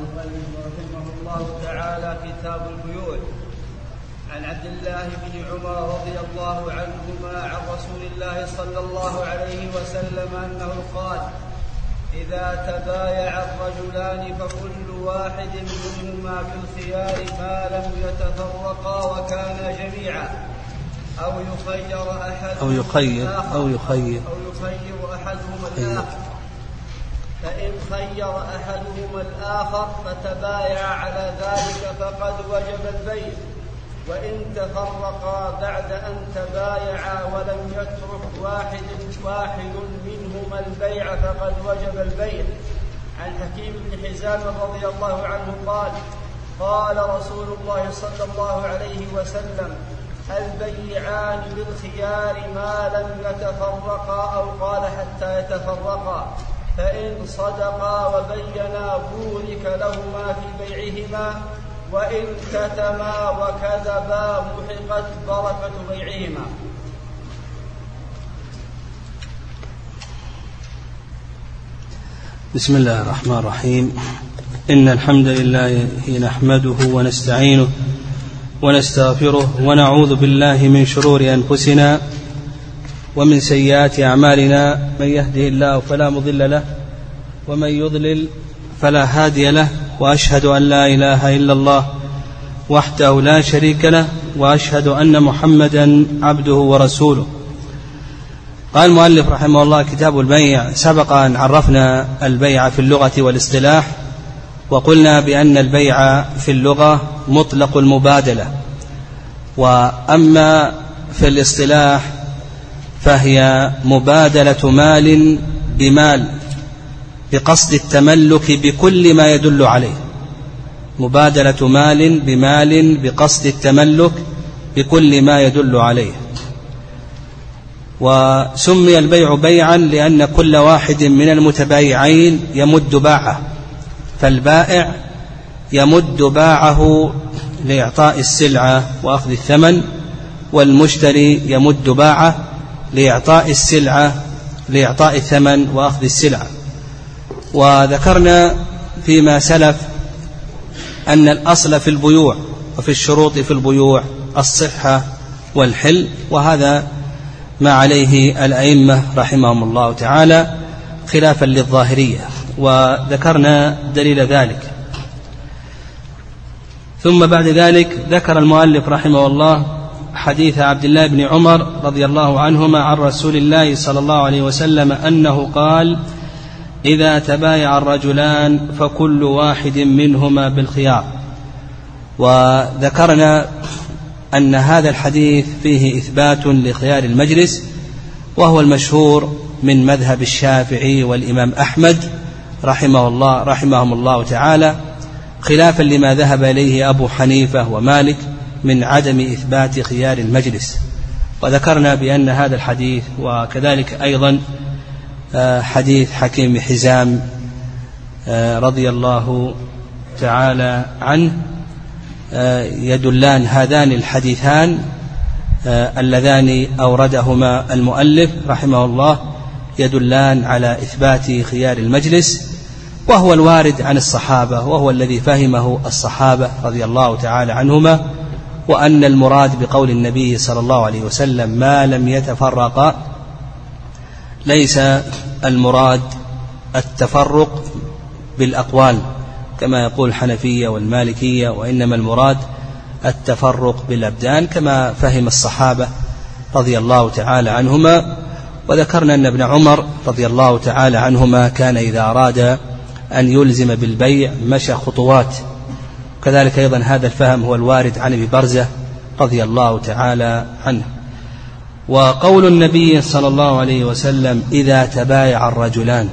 المؤلف رحمه الله تعالى كتاب البيوع عن عبد الله بن عمر رضي الله عنهما عن رسول الله صلى الله عليه وسلم أنه قال إذا تبايع الرجلان فكل واحد منهما بالخيار ما لم يتفرقا وكانا جميعا. أو يخير احد أو يخير أو يخير. أو يخير أحدهما الآخر. فإن خير أحدهما الآخر فتبايع على ذلك فقد وجب البيع. وإن تفرقا بعد أن تبايعا ولم يترك واحد واحد منهما البيع فقد وجب البيع. عن حكيم بن حزام رضي الله عنه قال قال رسول الله صلى الله عليه وسلم البيعان بالخيار ما لم يتفرقا أو قال حتى يتفرقا. فإن صدقا وبينا بورك لهما في بيعهما وإن كتما وكذبا محقت بركة بيعهما. بسم الله الرحمن الرحيم. إن الحمد لله نحمده ونستعينه ونستغفره ونعوذ بالله من شرور أنفسنا ومن سيئات أعمالنا من يهده الله فلا مضل له ومن يضلل فلا هادي له وأشهد أن لا إله إلا الله وحده لا شريك له وأشهد أن محمدا عبده ورسوله. قال المؤلف رحمه الله كتاب البيع سبق أن عرفنا البيع في اللغة والاصطلاح وقلنا بأن البيع في اللغة مطلق المبادلة. وأما في الاصطلاح فهي مبادلة مال بمال بقصد التملك بكل ما يدل عليه. مبادلة مال بمال بقصد التملك بكل ما يدل عليه. وسمي البيع بيعا لأن كل واحد من المتبايعين يمد باعه فالبائع يمد باعه لإعطاء السلعة وأخذ الثمن والمشتري يمد باعه لإعطاء السلعة لإعطاء الثمن وأخذ السلعة. وذكرنا فيما سلف أن الأصل في البيوع وفي الشروط في البيوع الصحة والحل وهذا ما عليه الأئمة رحمهم الله تعالى خلافا للظاهرية وذكرنا دليل ذلك. ثم بعد ذلك ذكر المؤلف رحمه الله حديث عبد الله بن عمر رضي الله عنهما عن رسول الله صلى الله عليه وسلم أنه قال إذا تبايع الرجلان فكل واحد منهما بالخيار. وذكرنا أن هذا الحديث فيه إثبات لخيار المجلس وهو المشهور من مذهب الشافعي والإمام أحمد رحمه الله رحمهم الله تعالى خلافا لما ذهب إليه أبو حنيفة ومالك من عدم إثبات خيار المجلس. وذكرنا بأن هذا الحديث وكذلك أيضا آه، حديث حكيم حزام آه، رضي الله تعالى عنه آه، يدلان هذان الحديثان اللذان أوردهما المؤلف رحمه الله يدلان على إثبات خيار المجلس. وهو الوارد عن الصحابة وهو الذي فهمه الصحابة رضي الله تعالى عنهما. وأن المراد بقول النبي صلى الله عليه وسلم ما لم يتفرقا ليس المراد التفرق بالأقوال كما يقول الحنفية والمالكية وإنما المراد التفرق بالأبدان كما فهم الصحابة رضي الله تعالى عنهما. وذكرنا أن ابن عمر رضي الله تعالى عنهما كان إذا أراد أن يلزم بالبيع مشى خطوات كذلك أيضا هذا الفهم هو الوارد عن أبي برزة رضي الله تعالى عنه. وقول النبي صلى الله عليه وسلم إذا تبايع الرجلان.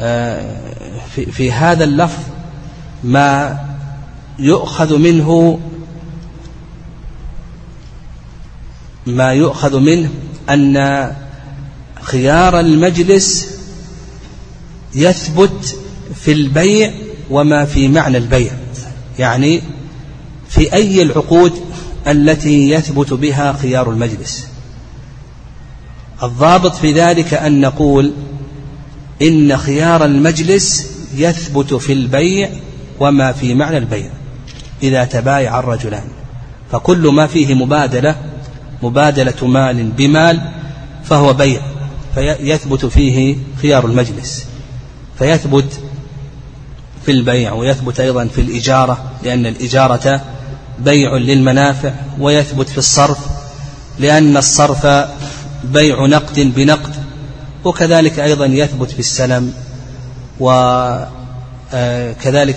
آه، في هذا اللفظ ما يؤخذ منه ما يؤخذ منه أن خيار المجلس يثبت في البيع وما في معنى البيع. يعني في أي العقود التي يثبت بها خيار المجلس. الضابط في ذلك أن نقول إن خيار المجلس يثبت في البيع وما في معنى البيع إذا تبايع الرجلان. فكل ما فيه مبادلة مبادلة مال بمال فهو بيع فيثبت فيه خيار المجلس. فيثبت في البيع ويثبت أيضا في الإجارة لأن الإجارة بيع للمنافع ويثبت في الصرف لأن الصرف بيع نقد بنقد وكذلك أيضا يثبت في السلم وكذلك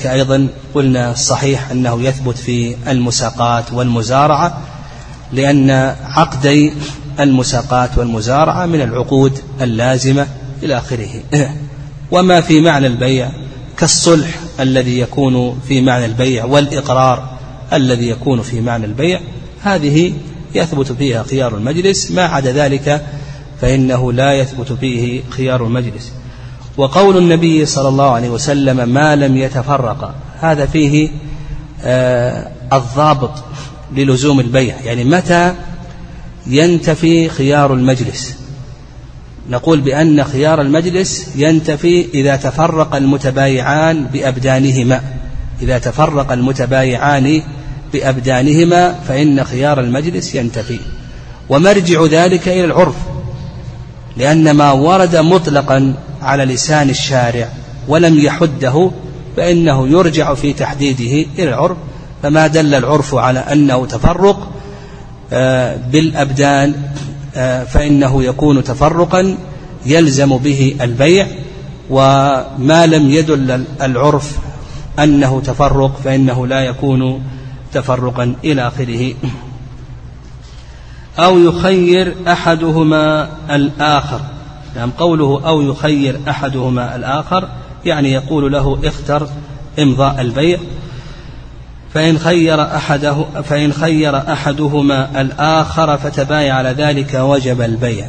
أيضا قلنا صحيح أنه يثبت في المساقات والمزارعة لأن عقدي المساقات والمزارعة من العقود اللازمة إلى آخره. وما في معنى البيع؟ كالصلح الذي يكون في معنى البيع والإقرار الذي يكون في معنى البيع هذه يثبت فيها خيار المجلس ما عدا ذلك فإنه لا يثبت فيه خيار المجلس. وقول النبي صلى الله عليه وسلم ما لم يتفرق هذا فيه آه الضابط للزوم البيع يعني متى ينتفي خيار المجلس. نقول بأن خيار المجلس ينتفي إذا تفرق المتبايعان بأبدانهما. إذا تفرق المتبايعان بأبدانهما فإن خيار المجلس ينتفي. ومرجع ذلك إلى العرف لأن ما ورد مطلقا على لسان الشارع ولم يحده فإنه يرجع في تحديده إلى العرف. فما دل العرف على أنه تفرق آه، بالأبدان فإنه يكون تفرقا يلزم به البيع وما لم يدل العرف أنه تفرق فإنه لا يكون تفرقا إلى آخره. أو يخير أحدهما الآخر. نعم قوله أو يخير أحدهما الآخر يعني يقول له اختر إمضاء البيع. فإن خير أحده فإن خير أحدهما الآخر فتبايع على ذلك وجب البيع.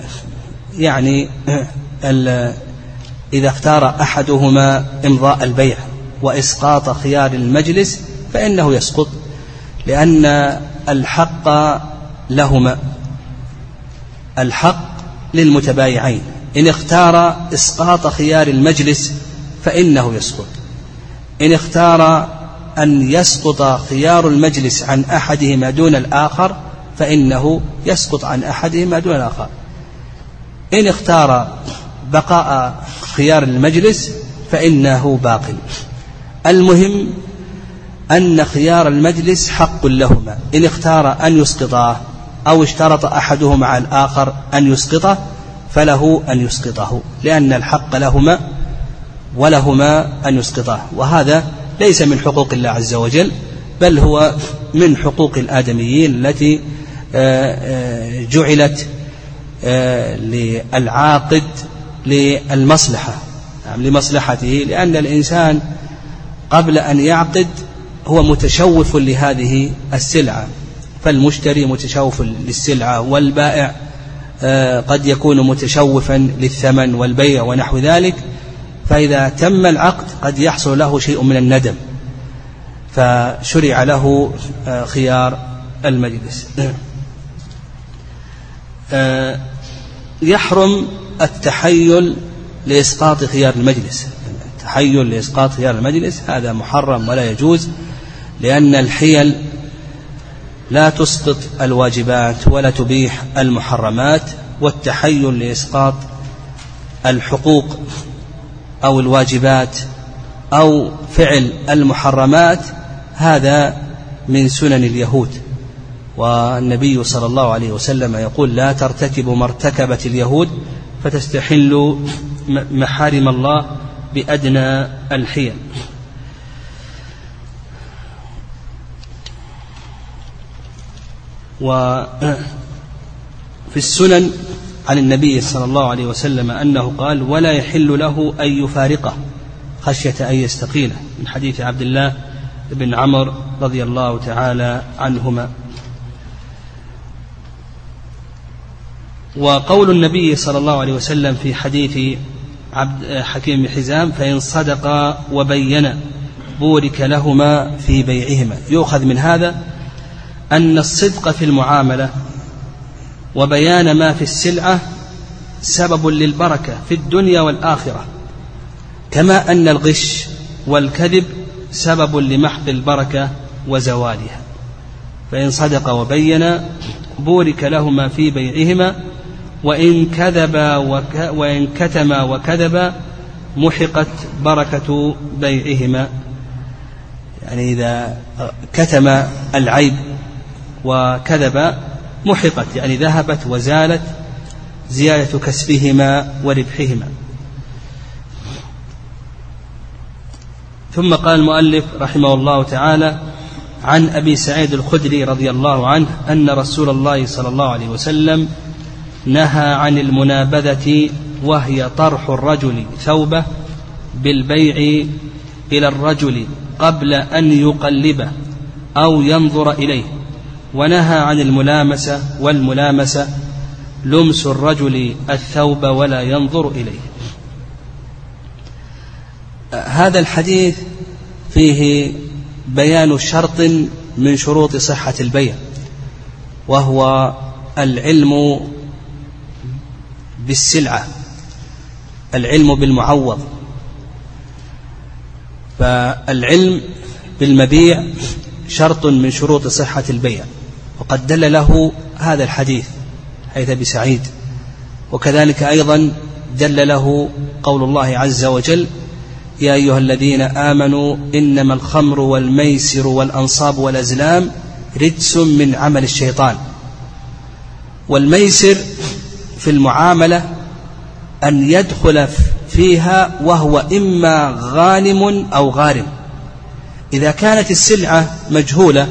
يعني إذا اختار أحدهما إمضاء البيع وإسقاط خيار المجلس فإنه يسقط لأن الحق لهما. الحق للمتبايعين. إن اختار إسقاط خيار المجلس فإنه يسقط. إن اختار أن يسقط خيار المجلس عن أحدهما دون الآخر فإنه يسقط عن أحدهما دون الآخر. إن اختار بقاء خيار المجلس فإنه باق. المهم أن خيار المجلس حق لهما. إن اختار أن يسقطاه أو اشترط أحدهما على الآخر أن يسقطه فله أن يسقطه لأن الحق لهما ولهما أن يسقطاه. وهذا ليس من حقوق الله عز وجل بل هو من حقوق الآدميين التي آه، آه، جعلت آه، للعاقد للمصلحة. نعم لمصلحته لأن الإنسان قبل أن يعقد هو متشوف لهذه السلعة. فالمشتري متشوف للسلعة والبائع قد يكون متشوفا للثمن والبيع ونحو ذلك. فإذا تم العقد قد يحصل له شيء من الندم فشرع له آه، خيار المجلس. آه، يحرم التحيل لإسقاط خيار المجلس. التحيل لإسقاط خيار المجلس هذا محرم ولا يجوز لأن الحيل لا تسقط الواجبات ولا تبيح المحرمات والتحيل لإسقاط الحقوق أو الواجبات أو فعل المحرمات هذا من سنن اليهود. والنبي صلى الله عليه وسلم يقول لا ترتكبوا ما ارتكبت اليهود فتستحلوا محارم الله بأدنى الحيل. وفي السنن عن النبي صلى الله عليه وسلم أنه قال ولا يحل له أن يفارقه خشية أن يستقيله. من حديث عبد الله بن عمر رضي الله تعالى عنهما. وقول النبي صلى الله عليه وسلم في حديث عبد حكيم بن حزام فإن صدقا وبينا بورك لهما في بيعهما. يؤخذ من هذا أن الصدق في المعاملة وبيان ما في السلعة سبب للبركة في الدنيا والآخرة. كما أن الغش والكذب سبب لمحق البركة وزوالها. فإن صدق وبين بورك لهما في بيعهما وإن كذبا وك وإن كتما وكذبا محقت بركة بيعهما. يعني إذا كتم العيب وكذب محقت يعني ذهبت وزالت زيادة كسبهما وربحهما. ثم قال المؤلف رحمه الله تعالى عن أبي سعيد الخدري رضي الله عنه أن رسول الله صلى الله عليه وسلم نهى عن المنابذة وهي طرح الرجل ثوبه بالبيع إلى الرجل قبل أن يقلبه أو ينظر إليه. ونهى عن الملامسة والملامسة لمس الرجل الثوب ولا ينظر إليه. هذا الحديث فيه بيان شرط من شروط صحة البيع وهو العلم بالسلعة العلم بالمعوض. فالعلم بالمبيع شرط من شروط صحة البيع. وقد دل له هذا الحديث حيث بسعيد وكذلك أيضا دل له قول الله عز وجل يا أيها الذين آمنوا إنما الخمر والميسر والأنصاب والأزلام رجس من عمل الشيطان. والميسر في المعاملة أن يدخل فيها وهو إما غانم أو غارم. إذا كانت السلعة مجهولة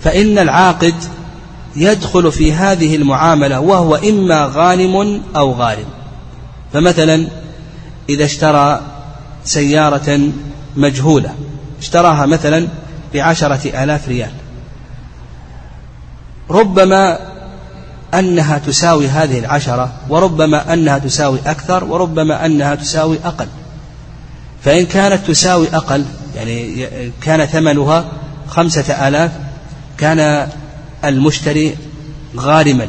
فإن العاقد يدخل في هذه المعاملة وهو إما غانم أو غارم. فمثلا إذا اشترى سيارة مجهولة اشتراها مثلا بعشرة آلاف ريال. ربما أنها تساوي هذه العشرة وربما أنها تساوي أكثر وربما أنها تساوي أقل. فإن كانت تساوي أقل يعني كان ثمنها خمسة آلاف كان المشتري غارما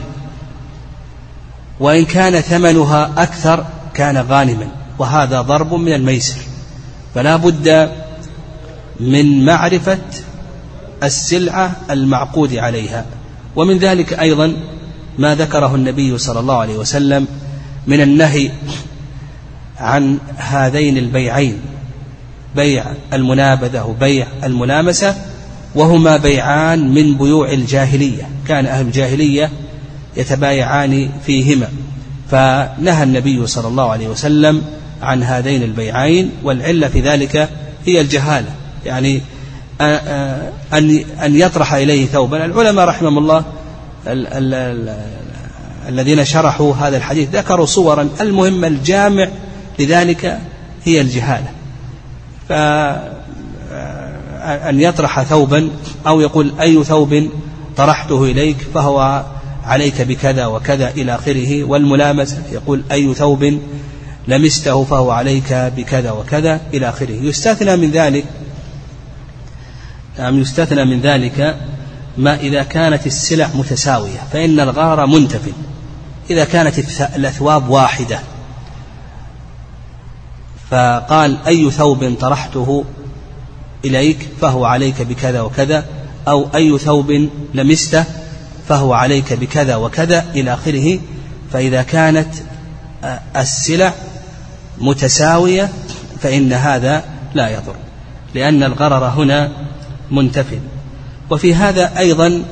وإن كان ثمنها أكثر كان غانما. وهذا ضرب من الميسر. فلا بد من معرفة السلعة المعقود عليها. ومن ذلك أيضا ما ذكره النبي صلى الله عليه وسلم من النهي عن هذين البيعين بيع المنابذة وبيع الملامسة وهما بيعان من بيوع الجاهلية. كان أهل الجاهلية يتبايعان فيهما. فنهى النبي صلى الله عليه وسلم عن هذين البيعين والعلة في ذلك هي الجهالة. يعني أن أن يطرح إليه ثوبا. العلماء رحمهم الله ال ال ال الذين شرحوا هذا الحديث ذكروا صورا. المهم الجامع لذلك هي الجهالة. فأن يطرح ثوبا أو يقول أي ثوب طرحته إليك فهو عليك بكذا وكذا إلى آخره والملامسة يقول أي ثوب لمسته فهو عليك بكذا وكذا إلى آخره. يستثنى من ذلك نعم يستثنى من ذلك ما إذا كانت السلع متساوية فإن الغار منتف إذا كانت الأثواب واحدة فقال أي ثوب طرحته إليك فهو عليك بكذا وكذا أو أي ثوب لمسته فهو عليك بكذا وكذا إلى آخره. فإذا كانت السلع متساوية فإن هذا لا يضر لأن الغرر هنا منتفل وفي هذا أيضا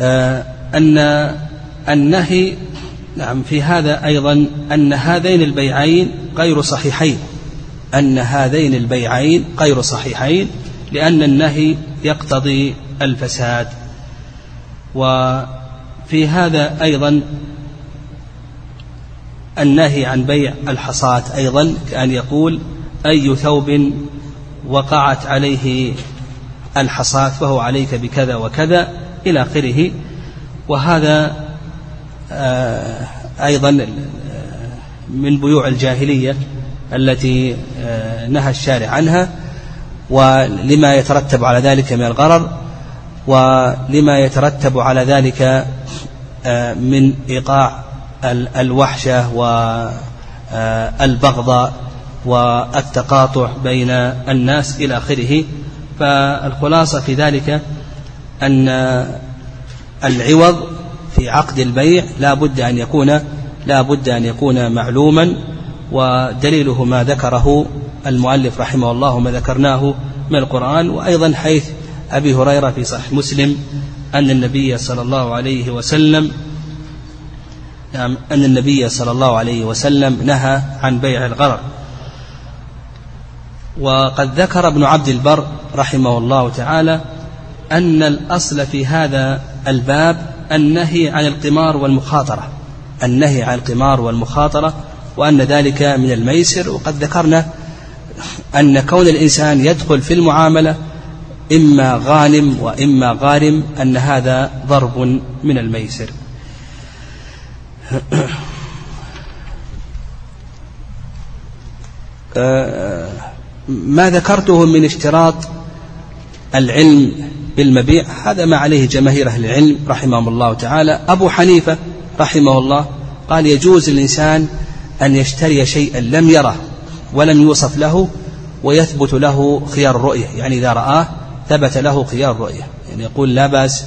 آه، أن النهي نعم في هذا أيضا أن هذين البيعين غير صحيحين. أن هذين البيعين غير صحيحين لأن النهي يقتضي الفساد. وفي هذا أيضا النهي عن بيع الحصاة أيضا كأن يقول أي ثوب وقعت عليه الحصاة فهو عليك بكذا وكذا إلى آخره. وهذا آه، أيضا من بيوع الجاهلية. التي آه، نهى الشارع عنها ولما يترتب على ذلك من الغرر ولما يترتب على ذلك آه، من إيقاع الوحشة والبغضة والتقاطع بين الناس إلى آخره. فالخلاصة في ذلك أن العوض في عقد البيع لا بد أن يكون لا بد أن يكون معلوما ودليله ما ذكره المؤلف رحمه الله وما ذكرناه من القرآن وأيضا حيث أبي هريرة في صحيح مسلم أن النبي صلى الله عليه وسلم نعم أن النبي صلى الله عليه وسلم نهى عن بيع الغرر. وقد ذكر ابن عبد البر رحمه الله تعالى أن الأصل في هذا الباب النهي عن القمار والمخاطرة النهي عن القمار والمخاطرة وأن ذلك من الميسر. وقد ذكرنا أن كون الإنسان يدخل في المعاملة إما غانم وإما غارم أن هذا ضرب من الميسر. ما ذكرته من اشتراط العلم بالمبيع هذا ما عليه جماهير أهل العلم رحمهم الله تعالى. أبو حنيفة رحمه الله قال يجوز للإنسان أن يشتري شيئا لم يره ولم يوصف له ويثبت له خيار الرؤية. يعني إذا رآه ثبت له خيار الرؤية. يعني يقول لا بأس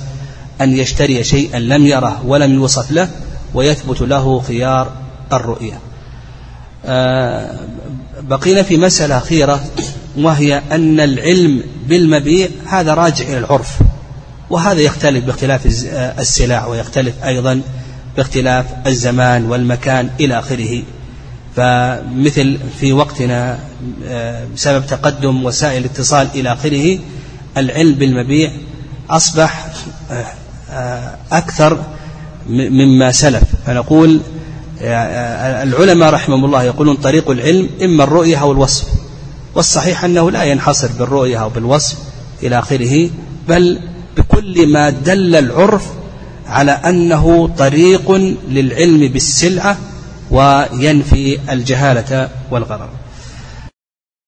أن يشتري شيئا لم يره ولم يوصف له ويثبت له خيار الرؤية. آه بقينا في مسألة أخيرة وهي أن العلم بالمبيع هذا راجع إلى العرف. وهذا يختلف باختلاف السلع ويختلف أيضا باختلاف الزمان والمكان إلى آخره. فمثل في وقتنا آه، بسبب تقدم وسائل الاتصال إلى آخره العلم بالمبيع أصبح آه، آه، أكثر مما سلف. فنقول العلماء رحمهم الله يقولون طريق العلم إما الرؤية أو الوصف. والصحيح أنه لا ينحصر بالرؤية أو بالوصف إلى آخره بل بكل ما دل العرف على أنه طريق للعلم بالسلعة وينفي الجهالة والغرر